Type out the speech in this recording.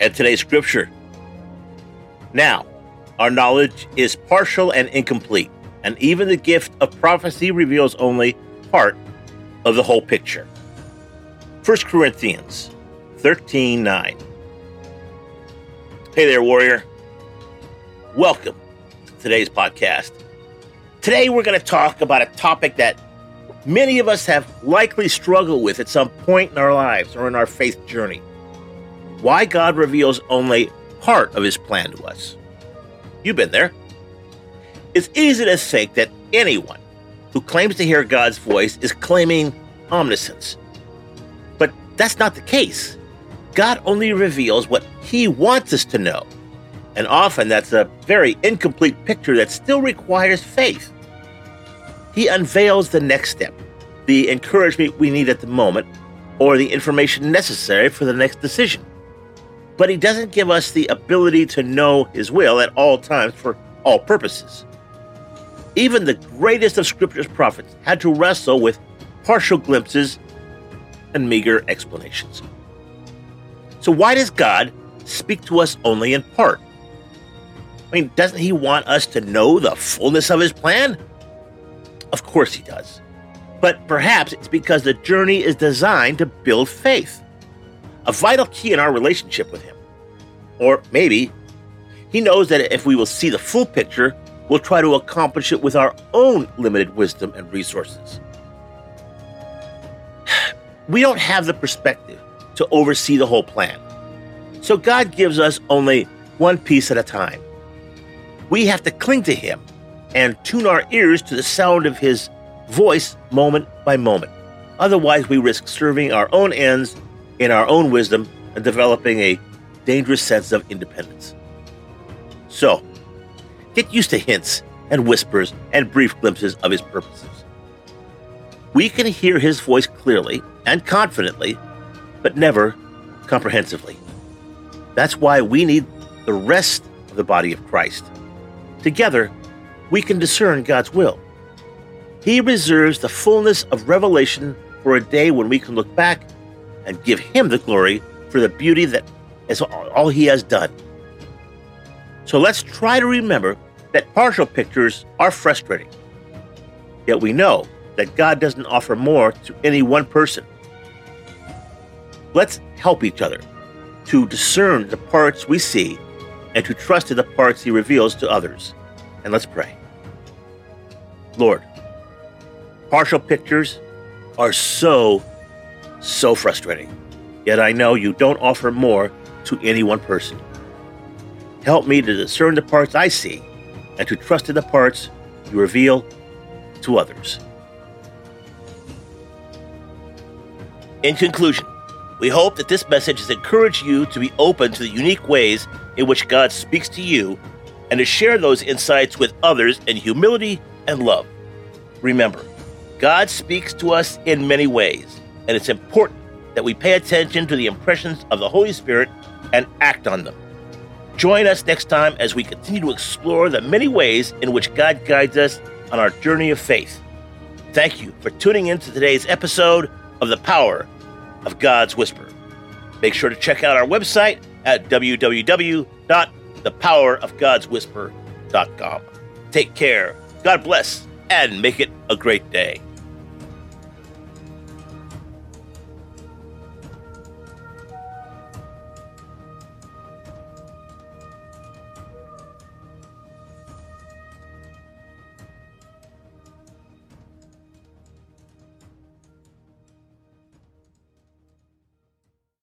and today's scripture. Now, our knowledge is partial and incomplete, and even the gift of prophecy reveals only part of the whole picture. 1 Corinthians 13 9. Hey there, warrior. Welcome to today's podcast. Today, we're going to talk about a topic that many of us have likely struggled with at some point in our lives or in our faith journey why God reveals only part of his plan to us. You've been there. It's easy to think that anyone who claims to hear God's voice is claiming omniscience. But that's not the case. God only reveals what he wants us to know. And often that's a very incomplete picture that still requires faith. He unveils the next step, the encouragement we need at the moment, or the information necessary for the next decision but he doesn't give us the ability to know his will at all times for all purposes. Even the greatest of Scripture's prophets had to wrestle with partial glimpses and meager explanations. So, why does God speak to us only in part? I mean, doesn't he want us to know the fullness of his plan? Of course he does. But perhaps it's because the journey is designed to build faith a vital key in our relationship with Him. Or maybe He knows that if we will see the full picture, we'll try to accomplish it with our own limited wisdom and resources. We don't have the perspective to oversee the whole plan. So God gives us only one piece at a time. We have to cling to Him and tune our ears to the sound of His voice moment by moment. Otherwise, we risk serving our own ends in our own wisdom and developing a dangerous sense of independence. So, get used to hints and whispers and brief glimpses of his purposes. We can hear his voice clearly and confidently, but never comprehensively. That's why we need the rest of the body of Christ. Together, we can discern God's will. He reserves the fullness of revelation for a day when we can look back and give him the glory for the beauty that is all he has done. So let's try to remember that partial pictures are frustrating. Yet we know that God doesn't offer more to any one person. Let's help each other to discern the parts we see and to trust in the parts he reveals to others. And let's pray. Lord, partial pictures are so so frustrating. Yet I know you don't offer more to any one person. Help me to discern the parts I see and to trust in the parts you reveal to others. In conclusion, we hope that this message has encouraged you to be open to the unique ways in which God speaks to you and to share those insights with others in humility and love. Remember, God speaks to us in many ways and it's important that we pay attention to the impressions of the Holy Spirit and act on them. Join us next time as we continue to explore the many ways in which God guides us on our journey of faith. Thank you for tuning in to today's episode of The Power of God's Whisper. Make sure to check out our website at www.thepowerofgodswhisper.com. Take care, God bless, and make it a great day.